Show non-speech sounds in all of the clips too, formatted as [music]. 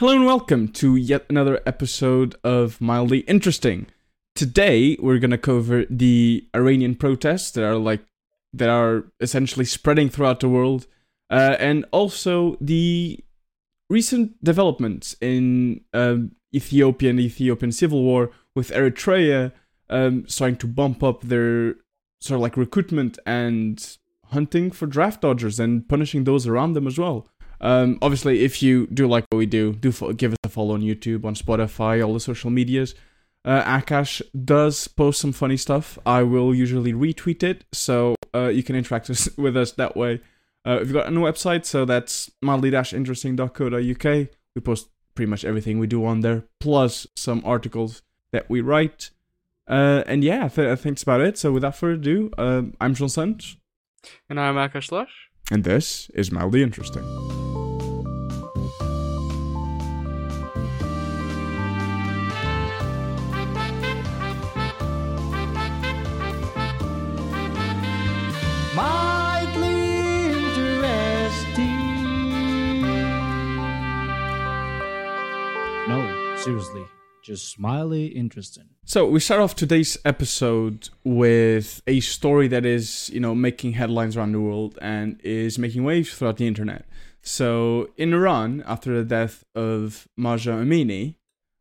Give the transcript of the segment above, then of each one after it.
Hello and welcome to yet another episode of Mildly Interesting. Today we're gonna cover the Iranian protests that are like that are essentially spreading throughout the world, uh, and also the recent developments in um, Ethiopia and the Ethiopian civil war, with Eritrea um, starting to bump up their sort of like recruitment and hunting for draft dodgers and punishing those around them as well. Um, obviously, if you do like what we do, do fo- give us a follow on YouTube, on Spotify, all the social medias. Uh, Akash does post some funny stuff. I will usually retweet it, so uh, you can interact [laughs] with us that way. Uh, we've got a new website, so that's mildly-interesting.co.uk. We post pretty much everything we do on there, plus some articles that we write. Uh, and yeah, I, th- I think that's about it. So without further ado, um, I'm John Sant, And I'm Akash Lush. and this is Mildly Interesting. Just smiley interesting. So we start off today's episode with a story that is, you know, making headlines around the world and is making waves throughout the internet. So in Iran, after the death of Mahsa Amini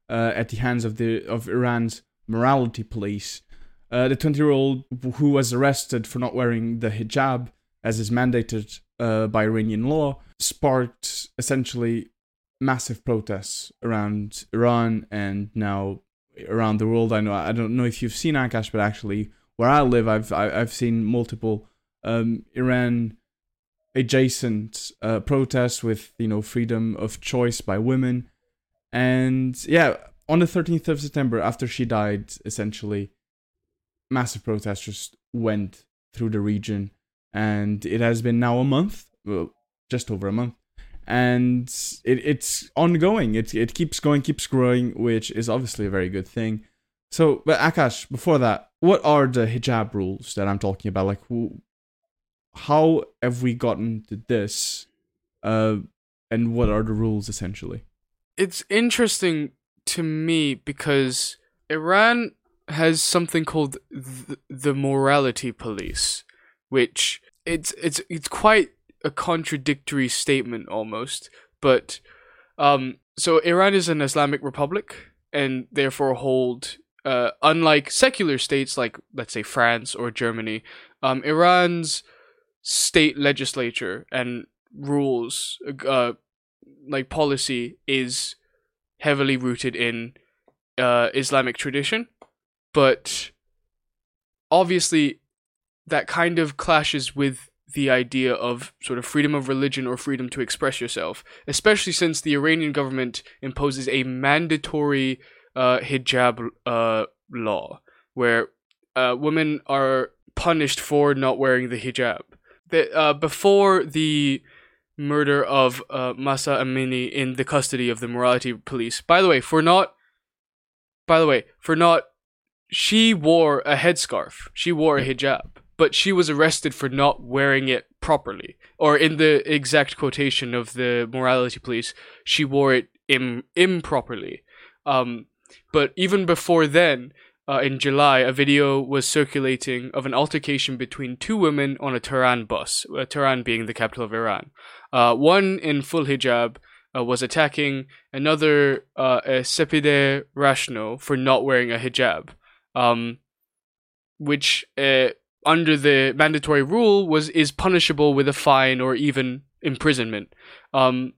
uh, at the hands of the of Iran's morality police, uh, the 20-year-old who was arrested for not wearing the hijab as is mandated uh, by Iranian law sparked essentially massive protests around Iran and now around the world. I know I don't know if you've seen Akash, but actually where I live, I've I've seen multiple um, Iran adjacent uh, protests with you know freedom of choice by women, and yeah, on the 13th of September, after she died, essentially, massive protests just went through the region, and it has been now a month, well, just over a month and it, it's ongoing. It it keeps going, keeps growing, which is obviously a very good thing. So, but Akash, before that, what are the hijab rules that I'm talking about? Like, who, how have we gotten to this? Uh, and what are the rules essentially? It's interesting to me because Iran has something called th- the morality police, which it's it's it's quite a contradictory statement almost. But um, so Iran is an Islamic republic and therefore hold. Uh, unlike secular states like, let's say, France or Germany, um, Iran's state legislature and rules, uh, like policy, is heavily rooted in uh, Islamic tradition, but obviously that kind of clashes with the idea of sort of freedom of religion or freedom to express yourself, especially since the Iranian government imposes a mandatory uh, hijab uh, law where uh, women are punished for not wearing the hijab. Uh, before the murder of uh, Mahsa Amini in the custody of the morality police. By the way, for not, by the way, for not, she wore a headscarf. She wore a hijab, but she was arrested for not wearing it properly. Or in the exact quotation of the morality police, she wore it Im- improperly. Um, but even before then, uh, in July, a video was circulating of an altercation between two women on a Tehran bus, uh, Tehran being the capital of Iran. Uh, one in full hijab uh, was attacking another, uh, Sepideh Rashno, for not wearing a hijab, um, which uh, under the mandatory rule was is punishable with a fine or even imprisonment. Um,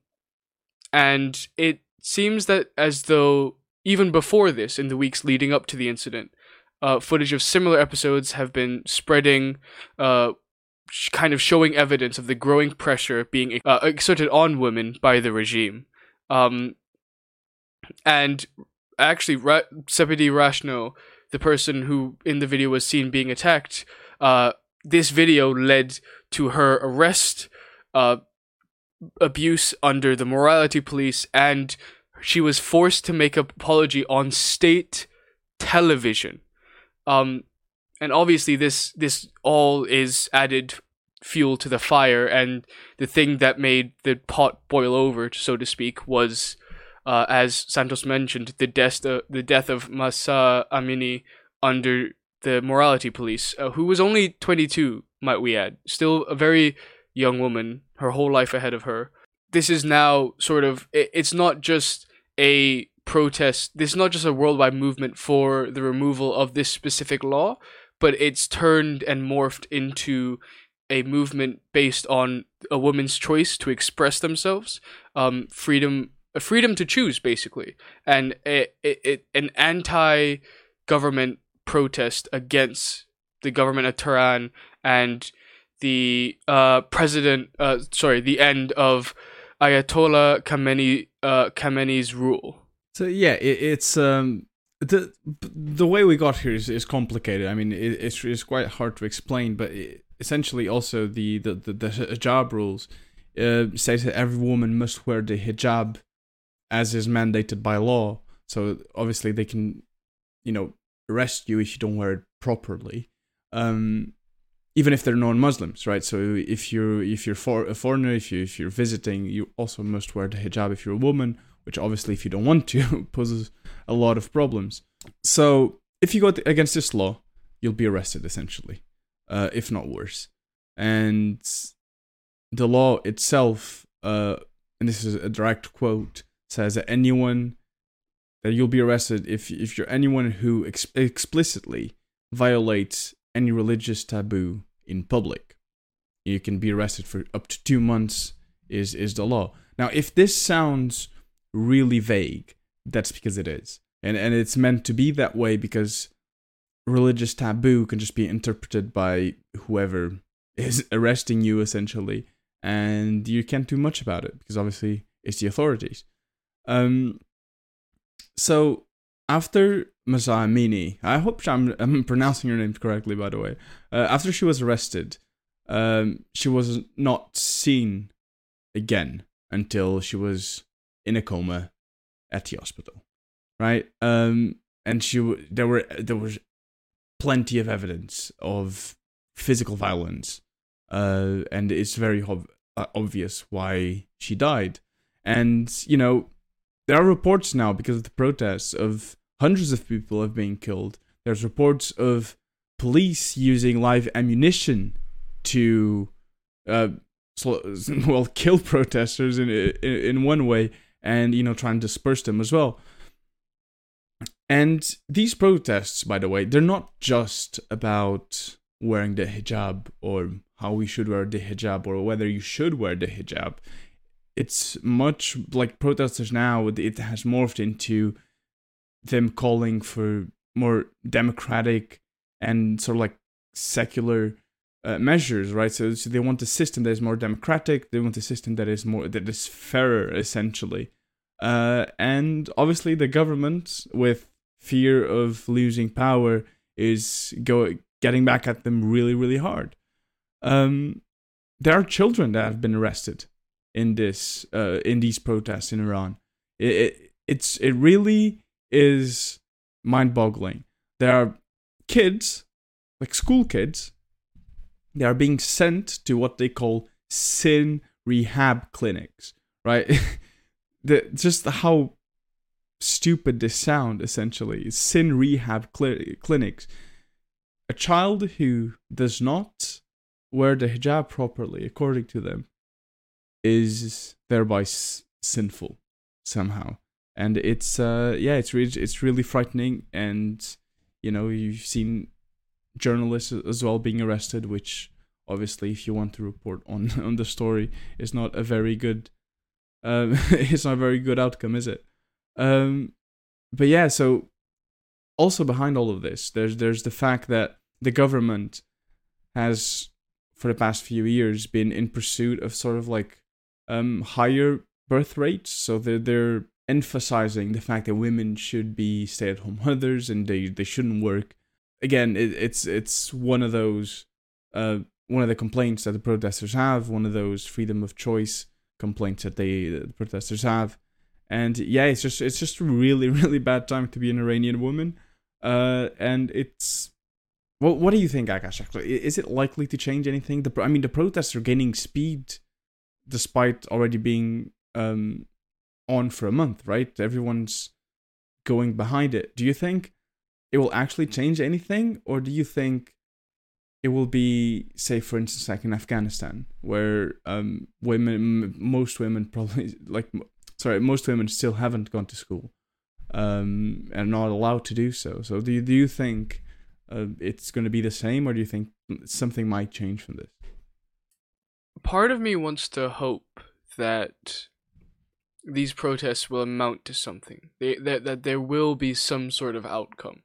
and it seems that as though even before this, in the weeks leading up to the incident, uh, footage of similar episodes have been spreading, uh, kind of showing evidence of the growing pressure being uh, exerted on women by the regime. Um, and actually, Ra- Rashno, the person who in the video was seen being attacked, uh, this video led to her arrest, uh, abuse under the morality police, and she was forced to make an apology on state television. Um, and obviously, this this all is added fuel to the fire, and the thing that made the pot boil over, so to speak, was uh, as Santos mentioned, the death uh, the death of Mahsa Amini under the morality police, uh, who was only 22, might we add, still a very young woman, her whole life ahead of her. This is now sort of it, it's not just a protest. This is not just a worldwide movement for the removal of this specific law, but it's turned and morphed into a movement based on a woman's choice to express themselves, um, freedom, a freedom to choose, basically, and it, it, it, an anti-government protest against the government of Tehran and the uh, president, uh, sorry, the end of Ayatollah Khamenei, uh, Khamenei's rule. So yeah, it, it's um the the way we got here is, is complicated. I mean, it, it's it's quite hard to explain, but it, essentially, also the the the, the hijab rules uh, says that every woman must wear the hijab as is mandated by law. So obviously, they can, you know, arrest you if you don't wear it properly. Um, even if they're non-Muslims, right? So if you're if you're for, a foreigner, if you if you're visiting, you also must wear the hijab if you're a woman which obviously, if you don't want to, [laughs] poses a lot of problems. So, if you go against this law, you'll be arrested essentially, uh, if not worse. And the law itself, uh, and this is a direct quote, says that anyone that you'll be arrested if if you're anyone who ex- explicitly violates any religious taboo in public. You can be arrested for up to two months. Is is the law now? If this sounds really vague, that's because it is. And and it's meant to be that way because religious taboo can just be interpreted by whoever is [laughs] arresting you essentially and you can't do much about it because obviously it's the authorities. Um so after Mahsa Amini, I hope I'm, [laughs] I'm pronouncing her name correctly, by the way. Uh, after she was arrested, um, she was not seen again until she was in a coma at the hospital, right? Um, and she there were there was plenty of evidence of physical violence, uh, and it's very ob- uh, obvious why she died. And you know, there are reports now because of the protests of hundreds of people have been killed. There's reports of police using live ammunition to, uh, [laughs] well, kill protesters in in, in one way, and you know try and disperse them as well. And these protests, by the way, they're not just about wearing the hijab or how we should wear the hijab or whether you should wear the hijab. It's much like protesters now, it has morphed into them calling for more democratic and sort of like secular uh, measures, right? So, so, they want a system that is more democratic. They want a system that is more that is fairer, essentially. Uh, and obviously, the government, with fear of losing power, is go getting back at them really, really hard. Um, there are children that have been arrested in this uh, in these protests in Iran. It, it it's it really is mind-boggling. There are kids, like school kids, they are being sent to what they call sin rehab clinics, right? [laughs] the just how stupid this sound essentially sin rehab cl- clinics. A child who does not wear the hijab properly, according to them, is thereby s- sinful somehow, and it's uh yeah, it's really it's really frightening, and you know you've seen journalists as well being arrested, which obviously, if you want to report on [laughs] on the story, is not a very good. Um, [laughs] it's not a very good outcome, is it? Um, but yeah, so also behind all of this, there's there's the fact that the government has, for the past few years, been in pursuit of sort of like um, higher birth rates. So they're they're emphasizing the fact that women should be stay-at-home [laughs] mothers and they they shouldn't work again, it, it's it's one of those uh, one of the complaints that the protesters have, one of those freedom of choice complaints that they the protesters have, and yeah, it's just it's just a really [laughs] really bad time to be an Iranian woman, uh, and it's. Well, what do you think, Akash? Actually, is it likely to change anything? The I mean, the protests are gaining speed, despite already being um, on for a month, right? Everyone's going behind it. Do you think it will actually change anything, or do you think it will be, say, for instance, like in Afghanistan, where um, women, m- most women probably [laughs] like, m- sorry, most women still haven't gone to school, um, and not allowed to do so. So, do you, do you think uh, it's going to be the same, or do you think something might change from this? Part of me wants to hope that these protests will amount to something. They, that that there will be some sort of outcome.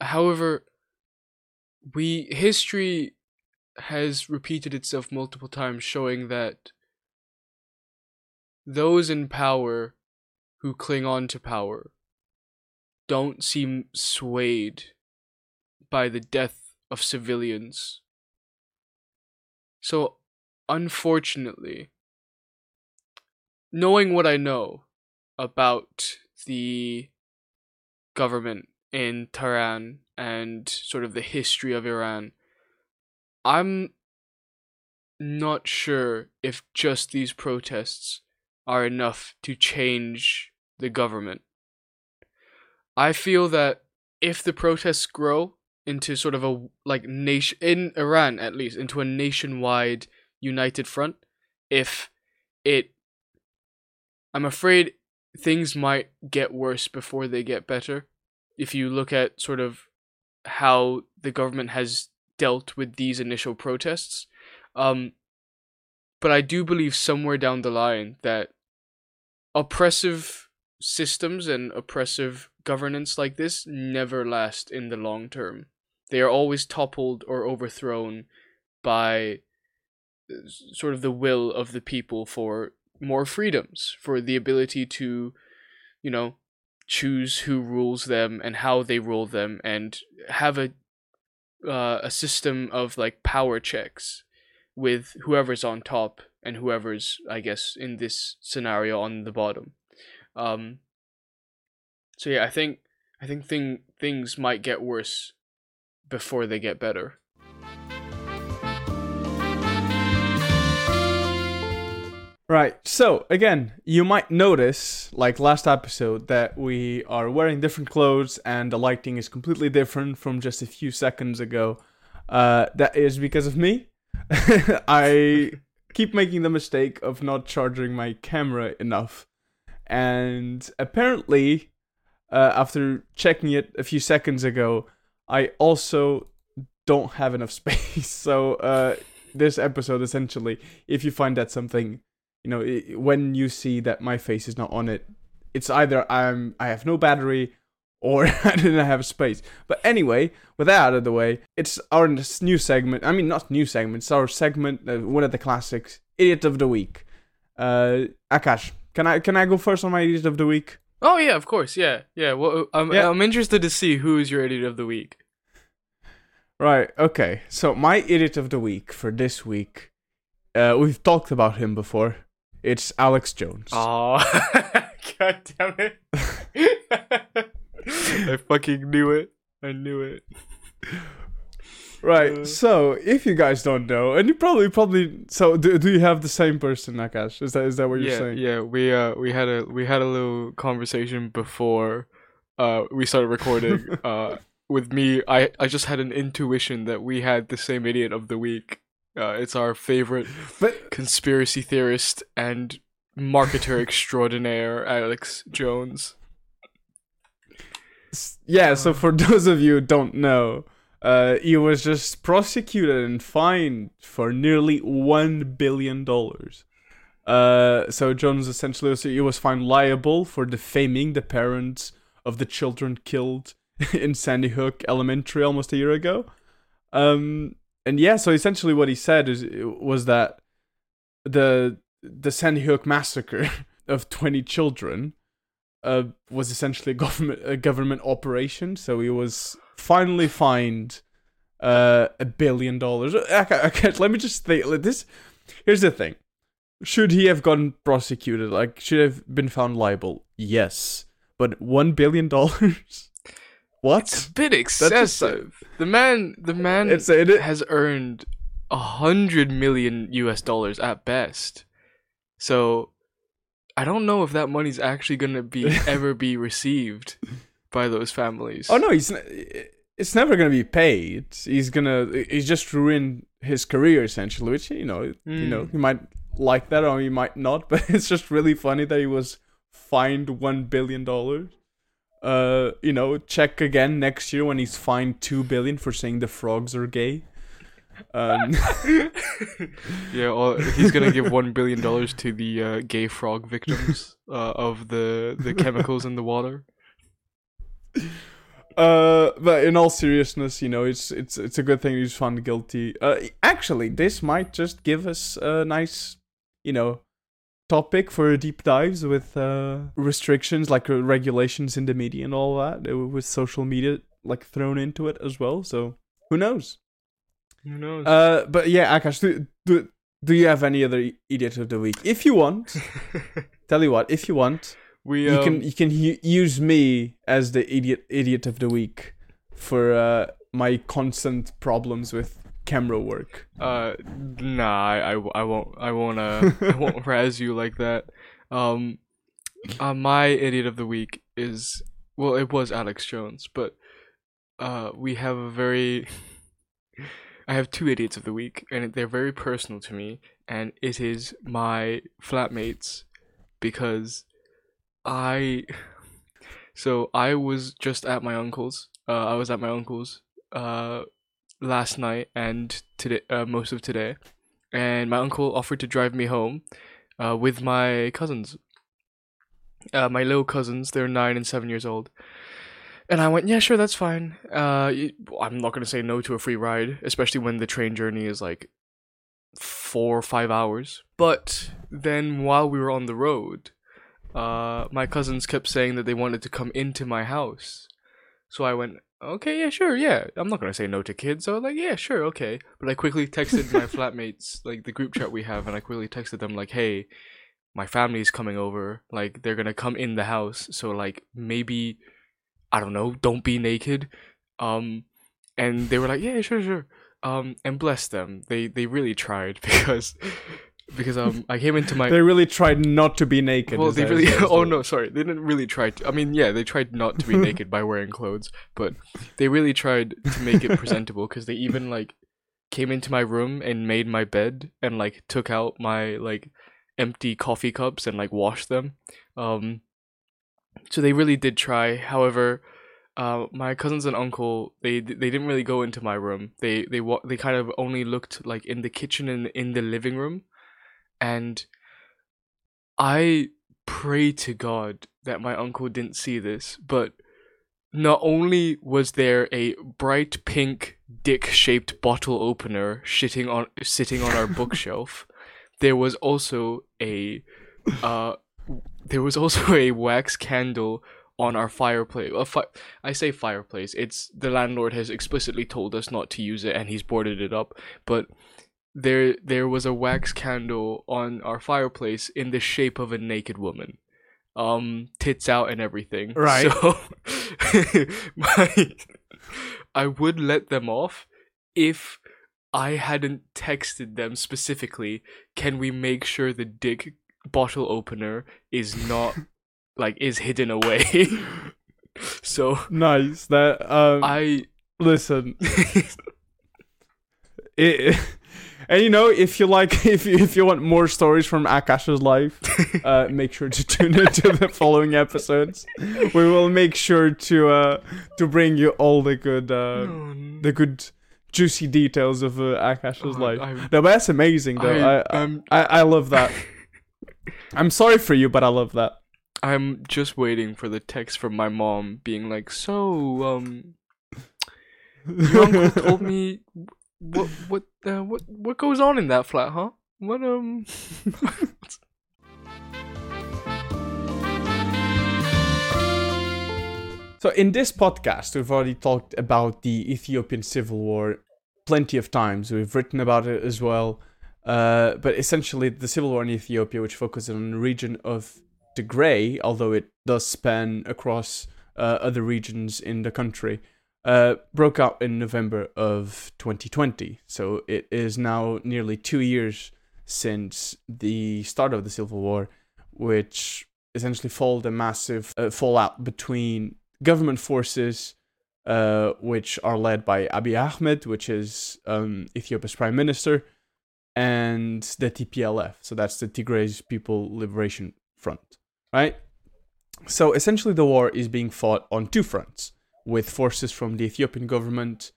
However, we history has repeated itself multiple times showing that those in power who cling on to power don't seem swayed by the death of civilians. So, unfortunately, knowing what I know about the government in Tehran and sort of the history of Iran, I'm not sure if just these protests are enough to change the government. I feel that if the protests grow into sort of a like nation in Iran at least into a nationwide united front, if it I'm afraid things might get worse before they get better. If you look at sort of how the government has dealt with these initial protests. Um, but I do believe somewhere down the line that oppressive systems and oppressive governance like this never last in the long term. They are always toppled or overthrown by uh, sort of the will of the people for more freedoms, for the ability to, you know, choose who rules them and how they rule them, and have a uh, a system of like power checks with whoever's on top and whoever's, I guess, in this scenario on the bottom. Um, so yeah, I think I think thing things might get worse before they get better. Right. So again, you might notice, like last episode, that we are wearing different clothes and the lighting is completely different from just a few seconds ago. Uh, that is because of me. [laughs] I [laughs] keep making the mistake of not charging my camera enough, and apparently, uh, after checking it a few seconds ago, I also don't have enough [laughs] space. So uh, this episode, essentially, if you find that something you know i when you see that my face is not on it it's either i'm i have no battery or [laughs] i didn't have space. But anyway with that out of the way it's our new segment. I mean not new segment it's our segment uh, one of the classics idiot of the week. Uh akash can i can i go first on my idiot of the week Oh yeah, of course, yeah, yeah. Well, I'm Yeah. I'm interested to see who's your idiot of the week. Right, okay. So my idiot of the week for this week, uh, we've talked about him before. It's Alex Jones. Oh, god damn it! I fucking knew it. I knew it. Right. Uh, so if you guys don't know, and you probably probably so do, do you have the same person, Nakash? Is that is that what you're yeah, saying? yeah. We uh we had a we had a little conversation before uh we started recording. [laughs] uh, with me, I I just had an intuition that we had the same idiot of the week. Uh, it's our favorite But conspiracy theorist and marketer [laughs] extraordinaire, Alex Jones. yeah, so for [laughs] those of you who don't know, uh, he was just prosecuted and fined for nearly one billion dollars. Uh, so Jones essentially was, he was found liable for defaming the parents of the children killed [laughs] in Sandy Hook Elementary almost a year ago. Um, and yeah, so essentially what he said is was that the the Sandy Hook massacre [laughs] of twenty children uh, was essentially a government a government operation. So he was finally fined uh, a billion dollars. Okay, okay, let me just think. like, This here's the thing: should he have gotten prosecuted? Like, should have been found liable? Yes, but one billion dollars. [laughs] It's a What? bit just- excessive. The man, the man It's it, it, has earned a hundred million U.S. dollars at best. So, I don't know if that money's actually gonna be [laughs] ever be received by those families. Oh no, he's it's never gonna be paid. He's gonna he's just ruined his career essentially, which you know you know Mm. he might like that or he might not, [laughs] but it's just really funny that he was fined one billion dollars. Uh, you know, check again next year when he's fined two billion for saying the frogs are gay. Um, [laughs] [laughs] Yeah, or he's gonna give one billion dollars to the uh, gay frog victims uh, of the the chemicals in the water. Uh, but in all seriousness, you know, it's it's it's a good thing he's found guilty. Uh, actually, this might just give us a nice, you know, topic for deep dives with uh restrictions like uh, regulations in the media and all that, uh, with social media like thrown into it as well. So who knows? Who knows? Uh, but yeah, Akash, do do, do you have any other idiot of the week? If you want, [laughs] tell you what, if you want, we you um, can you can use me as the idiot idiot of the week for uh, my constant problems with camera work. Uh, nah, I, I, I won't, I won't, uh, [laughs] I won't razz you like that. Um, uh, my idiot of the week is, well, it was Alex Jones, but, uh, we have a very, [laughs] I have two idiots of the week, and they're very personal to me, and it is my flatmates, because I, [sighs] so I was just at my uncle's, uh, I was at my uncle's, uh, last night and today uh, most of today. And my uncle offered to drive me home uh, with my cousins. Uh, my little cousins they're nine and seven years old. And i went yeah sure that's fine. Uh, i'm not going to say no to a free ride especially when the train journey is like four or five hours. But then while we were on the road uh, my cousins kept saying that they wanted to come into my house so i went okay, yeah, sure, yeah. I'm not gonna say no to kids. So I was like, yeah, sure, okay. But I quickly texted my [laughs] flatmates, like the group chat we have, and I quickly texted them like, hey, my family's coming over. Like they're gonna come in the house. So like maybe I don't know, don't be naked. Um and they were like, Yeah, sure, sure. Um and bless them. They they really tried [laughs] because because um I came into my [laughs] They really tried not to be naked. well, they really. [laughs] Oh no, sorry. They didn't really try to. I mean, yeah, they tried not to be [laughs] naked by wearing clothes, but they really tried to make it presentable because they even like came into my room and made my bed and like took out my like empty coffee cups and like washed them. Um, so they really did try. However, uh, my cousins and uncle they they didn't really go into my room. They they wa- they kind of only looked like in the kitchen and in the living room, and I pray to God that my uncle didn't see this, but not only was there a bright pink dick-shaped bottle opener shitting on sitting on our [laughs] bookshelf, there was also a uh there was also a wax candle on our fireplace. A fi- I say fireplace. It's the landlord has explicitly told us not to use it and he's boarded it up, but there there was a wax candle on our fireplace in the shape of a naked woman um tits out and everything Right. so [laughs] my i would let them off if i hadn't texted them specifically can we make sure the dick bottle opener is not [laughs] like is hidden away [laughs] so Nice. That um. i listen. it, and you know, if you like, [laughs] if you, if you want more stories from Akash's life, [laughs] uh, make sure to tune into the following episodes. We will make sure to uh to bring you all the good uh the good juicy details of uh, Akash's Oh, life. I'm- No, but that's amazing though. I I, I, I'm I, I love that. [laughs] I'm sorry for you, but I love that. I'm just waiting for the text from my mom being like, "So, um, your uncle told me what what uh, what what goes on in that flat, huh? What um." [laughs] So in this podcast, we've already talked about the Ethiopian civil war plenty of times. We've written about it as well. Uh, but essentially, the civil war in Ethiopia, which focuses on the region of Tigray, although it does span across uh, other regions in the country, uh, broke out in November of 2020. So it is now nearly two years since the start of the civil war, which essentially followed a massive uh, fallout between government forces, uh, which are led by Abiy Ahmed, which is um, Ethiopia's prime minister, and the TPLF. So that's the Tigray People Liberation Front, right? So essentially, the war is being fought on two fronts, with forces from the Ethiopian government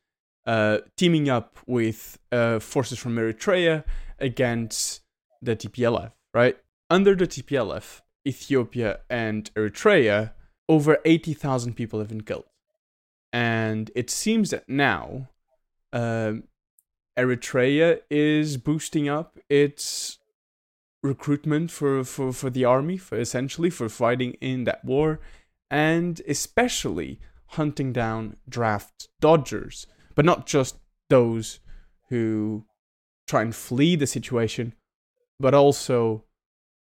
uh, teaming up with uh, forces from Eritrea against the TPLF, right? Under the TPLF, Ethiopia and Eritrea, over 80,000 people have been killed. And it seems that now um, Eritrea is boosting up its recruitment for, for, for the army, for essentially for fighting in that war, and especially hunting down draft dodgers, but not just those who try and flee the situation, but also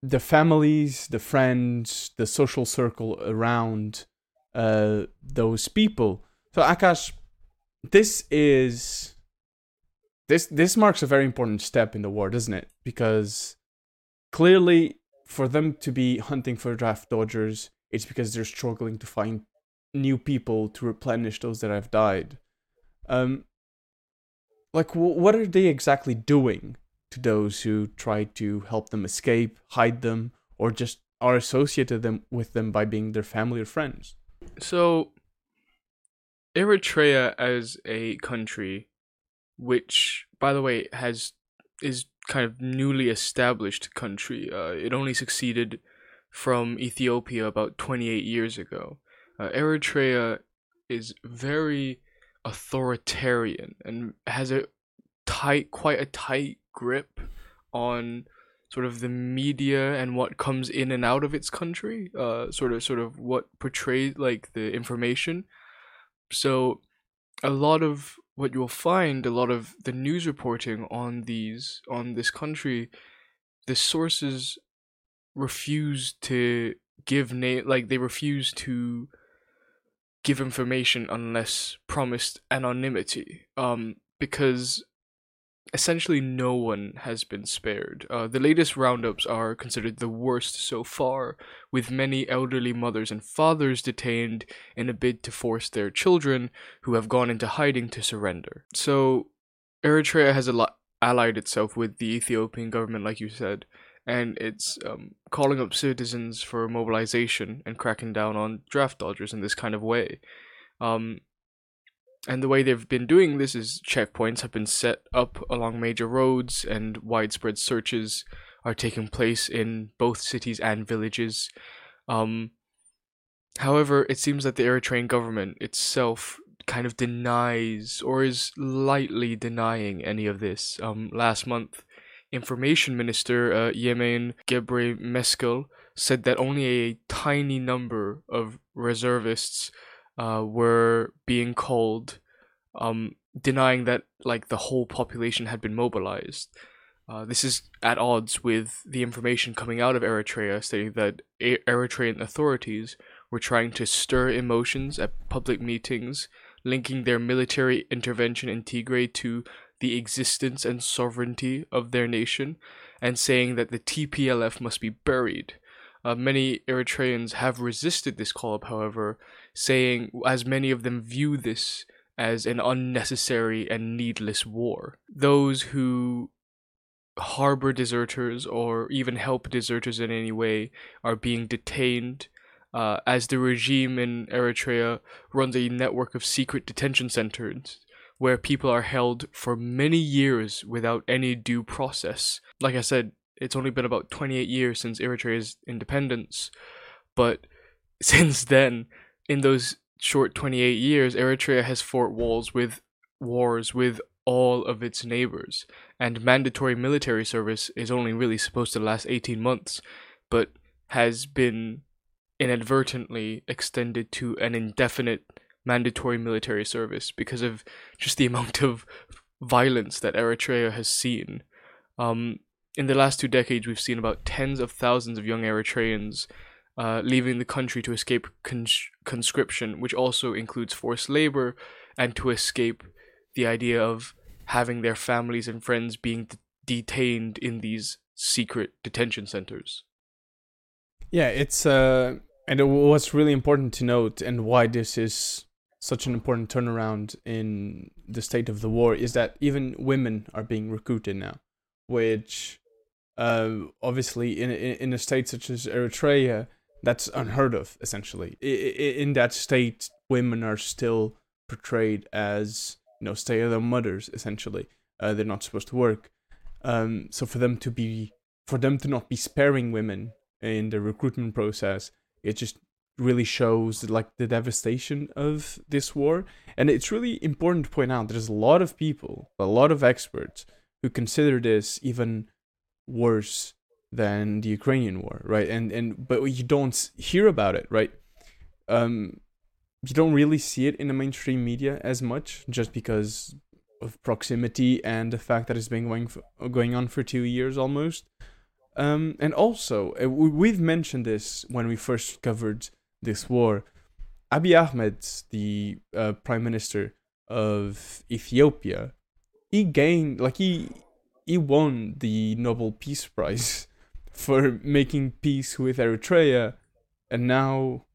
the families, the friends, the social circle around uh, those people. So Akash, this is this this marks a very important step in the war, doesn't it? Because clearly, for them to be hunting for draft dodgers, it's because they're struggling to find new people to replenish those that have died. Um, like, w- what are they exactly doing to those who try to help them escape, hide them, or just are associated them with them by being their family or friends? So, Eritrea as a country, which, by the way, has is kind of newly established country. Uh, it only succeeded from Ethiopia about 28 years ago. Uh, Eritrea is very authoritarian and has a tight, quite a tight grip on sort of the media and what comes in and out of its country. Uh, sort of, sort of what portrays like the information. So, a lot of what you'll find, a lot of the news reporting on these on this country, the sources refuse to give name like they refuse to give information unless promised anonymity um because essentially no one has been spared. Uh, the latest roundups are considered the worst so far, with many elderly mothers and fathers detained in a bid to force their children, who have gone into hiding, to surrender. So, Eritrea has al- allied itself with the Ethiopian government, like you said, and it's um, calling up citizens for mobilization and cracking down on draft dodgers in this kind of way. Um, and the way they've been doing this is checkpoints have been set up along major roads, and widespread searches are taking place in both cities and villages. Um, however, it seems that the Eritrean government itself kind of denies or is lightly denying any of this. Um, last month, Information Minister uh, Yemane Gebre Meskel said that only a tiny number of reservists uh, were being called, um, denying that like the whole population had been mobilized. Uh, this is at odds with the information coming out of Eritrea stating that e- Eritrean authorities were trying to stir emotions at public meetings, linking their military intervention in Tigray to the existence and sovereignty of their nation, and saying that the TPLF must be buried. Uh, many Eritreans have resisted this call up, however, saying, as many of them view this as an unnecessary and needless war. Those who harbor deserters or even help deserters in any way are being detained. Uh, as the regime in Eritrea runs a network of secret detention centers where people are held for many years without any due process. Like I said, it's only been about 28 years since Eritrea's independence, but [laughs] since then, in those short 28 years, Eritrea has fought wars with wars with all of its neighbors, and mandatory military service is only really supposed to last 18 months, but has been inadvertently extended to an indefinite mandatory military service because of just the amount of violence that Eritrea has seen. Um, in the last two decades, we've seen about tens of thousands of young Eritreans uh, leaving the country to escape cons- conscription, which also includes forced labor, and to escape the idea of having their families and friends being d- detained in these secret detention centers. Yeah, it's uh, and what's really important to note, and why this is such an important turnaround in the state of the war, is that even women are being recruited now, which, uh, obviously in in, a state such as Eritrea, that's unheard of. Essentially, in that state, women are still portrayed as you know stay-at-home mothers. Essentially, uh, they're not supposed to work. Um, so for them to be for them to not be sparing women in the recruitment process, it just really shows like the devastation of this war. And it's really important to point out there's a lot of people, a lot of experts who consider this even worse than the Ukrainian war, right? And and but you don't hear about it, right? Um, you don't really see it in the mainstream media as much, just because of proximity and the fact that it's been going for, going on for two years almost. Um, and also, uh, we've mentioned this when we first covered this war. Abiy Ahmed, the uh, prime minister of Ethiopia, he gained like he he won the Nobel Peace Prize [laughs] for making peace with Eritrea, and now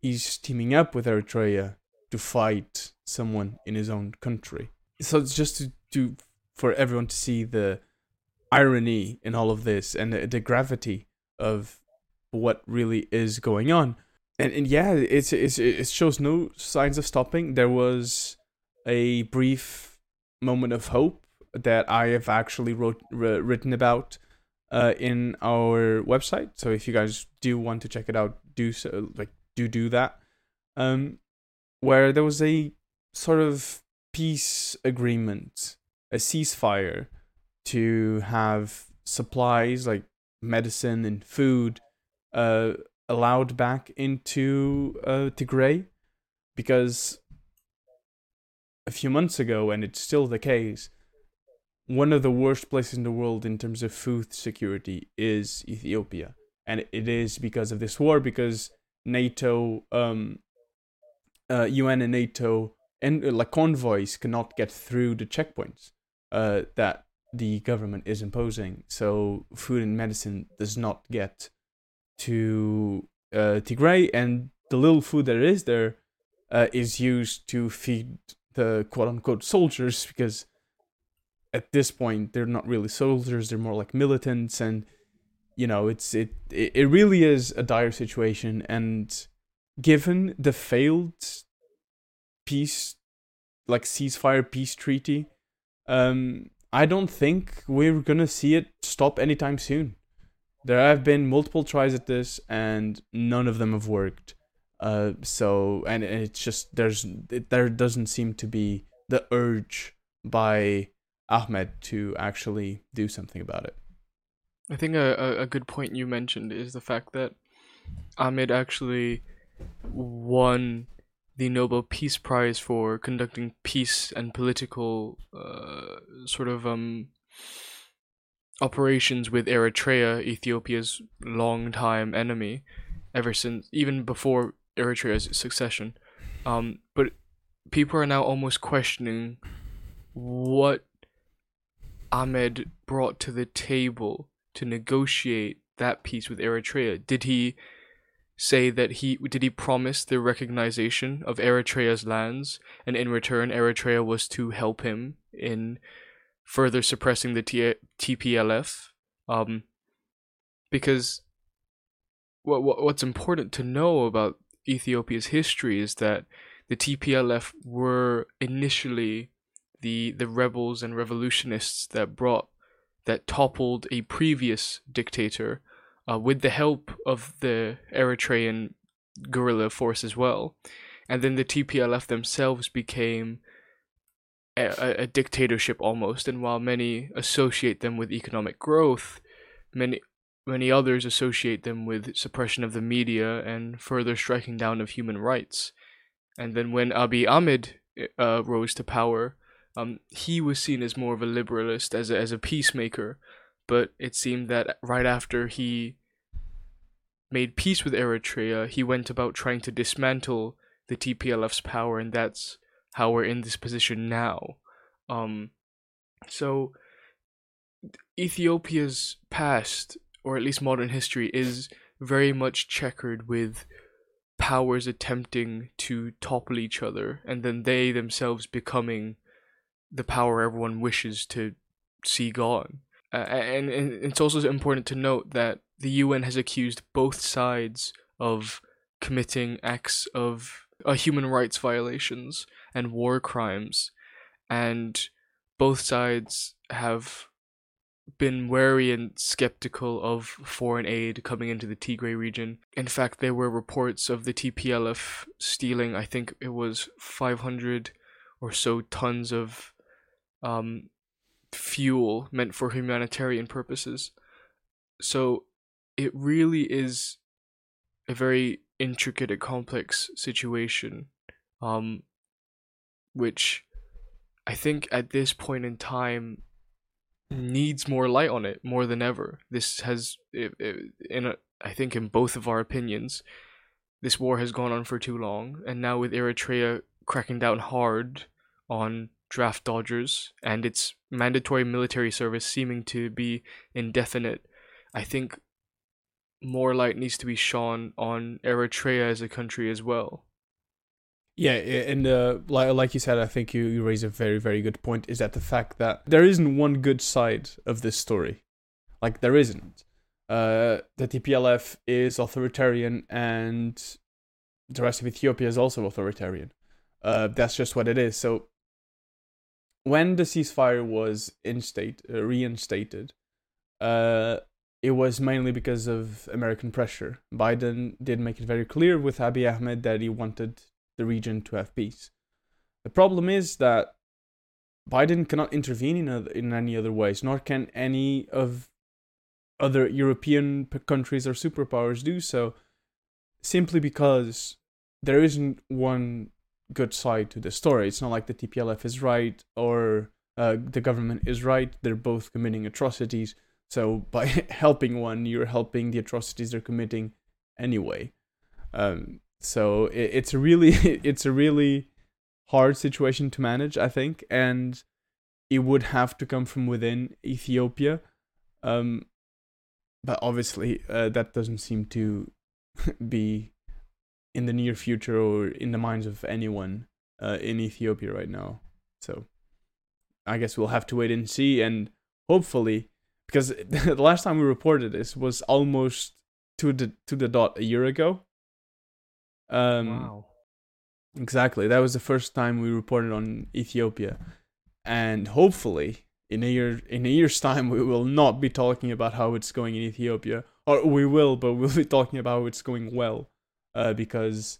he's teaming up with Eritrea to fight someone in his own country. So it's just to, to for everyone to see the irony in all of this and the, the gravity of what really is going on. And, and yeah, it's, it's it shows no signs of stopping. There was a brief moment of hope that I have actually wrote written about uh, in our website. So if you guys do want to check it out, do so like do do that. Um, where there was a sort of peace agreement, a ceasefire to have supplies like medicine and food uh, allowed back into uh, Tigray because a few months ago, and it's still the case, one of the worst places in the world in terms of food security is Ethiopia. And it is because of this war, because NATO, um, uh, UN and NATO, and uh, like convoys cannot get through the checkpoints uh, that the government is imposing. So food and medicine does not get to uh, Tigray, and the little food that is there uh, is used to feed the quote unquote soldiers because at this point they're not really soldiers; they're more like militants, and you know it's it it really is a dire situation. And given the failed peace, like ceasefire peace treaty, um, I don't think we're gonna see it stop anytime soon. There have been multiple tries at this, and none of them have worked. Uh, so and it's just there's it, there doesn't seem to be the urge by Ahmed to actually do something about it. I think a, a good point you mentioned is the fact that Ahmed actually won the Nobel Peace Prize for conducting peace and political uh, sort of um, operations with Eritrea, Ethiopia's longtime enemy, ever since even before Eritrea's succession. Um, but people are now almost questioning what Ahmed brought to the table to negotiate that peace with Eritrea. Did he say that he did he promise the recognition of Eritrea's lands, and in return, Eritrea was to help him in further suppressing the T- TPLF. Um, because what, what what's important to know about Ethiopia's history is that the TPLF were initially the the rebels and revolutionists that brought that toppled a previous dictator uh, with the help of the Eritrean guerrilla force as well. And then the TPLF themselves became a, a, dictatorship almost. And while many associate them with economic growth, many many others associate them with suppression of the media and further striking down of human rights. And then when Abiy Ahmed uh, rose to power, um, he was seen as more of a liberalist, as a, as a peacemaker, but it seemed that right after he made peace with Eritrea, he went about trying to dismantle the TPLF's power, and that's how we're in this position now. Um, so Ethiopia's past, or at least modern history, is very much checkered with powers attempting to topple each other and then they themselves becoming the power everyone wishes to see gone. Uh, and, and it's also important to note that the UN has accused both sides of committing acts of uh, human rights violations and war crimes, and both sides have been wary and skeptical of foreign aid coming into the Tigray region. In fact, there were reports of the TPLF stealing, I think it was 500 or so tons of um, fuel meant for humanitarian purposes. So it really is a very intricate and complex situation, um, which I think at this point in time needs more light on it more than ever. This has, in a, I think, in both of our opinions, this war has gone on for too long, and now with Eritrea cracking down hard on draft dodgers and its mandatory military service seeming to be indefinite, I think more light needs to be shone on Eritrea as a country as well. Yeah, and uh, like like you said, I think you, you raise a very very good point. Is that the fact that there isn't one good side of this story, like there isn't. Uh, the TPLF is authoritarian, and the rest of Ethiopia is also authoritarian. Uh, that's just what it is. So when the ceasefire was instate uh, reinstated, uh, it was mainly because of American pressure. Biden did make it very clear with Abiy Ahmed that he wanted the region to have peace. The problem is that Biden cannot intervene in, other, in any other ways, nor can any of other European countries or superpowers do so, simply because there isn't one good side to the story. It's not like the TPLF is right or uh, the government is right. They're both committing atrocities. So by [laughs] helping one, you're helping the atrocities they're committing anyway. Um, so it, it's a really [laughs] it's a really hard situation to manage, I think, and it would have to come from within Ethiopia. Um, but obviously, uh, that doesn't seem to [laughs] be in the near future or in the minds of anyone uh, in Ethiopia right now. So I guess we'll have to wait and see, and hopefully, because [laughs] the last time we reported this was almost to the to the dot a year ago. Um, wow. Exactly. That was the first time we reported on Ethiopia, and hopefully, in a year in a year's time, we will not be talking about how it's going in Ethiopia, or we will, but we'll be talking about how it's going well uh, because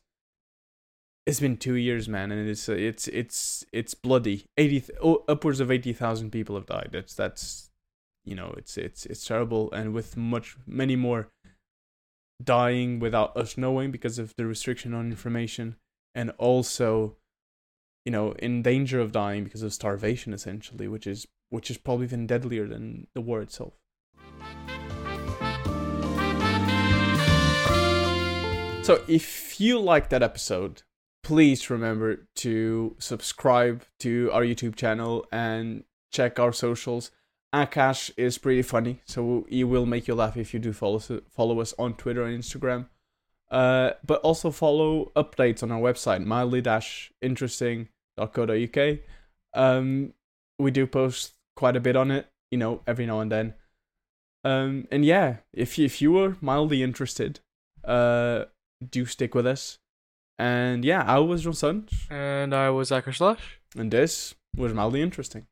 it's been two years, man, and it's uh, it's it's it's bloody. Eighty oh, upwards of eighty thousand people have died. That's that's you know it's it's it's terrible, and with much many more dying without us knowing because of the restriction on information, and also you know in danger of dying because of starvation, essentially, which is which is probably even deadlier than the war itself. So if you like that episode, please remember to subscribe to our YouTube channel and check our socials. Akash is pretty funny, so he will make you laugh if you do follow follow us on Twitter and Instagram. Uh, but also follow updates on our website, mildly-interesting.co.uk. Um, we do post quite a bit on it, you know, every now and then. Um, and yeah, if you, if you were mildly interested, uh, do stick with us. And yeah, I was John Santos. And I was Akash Slash. And this was mildly interesting.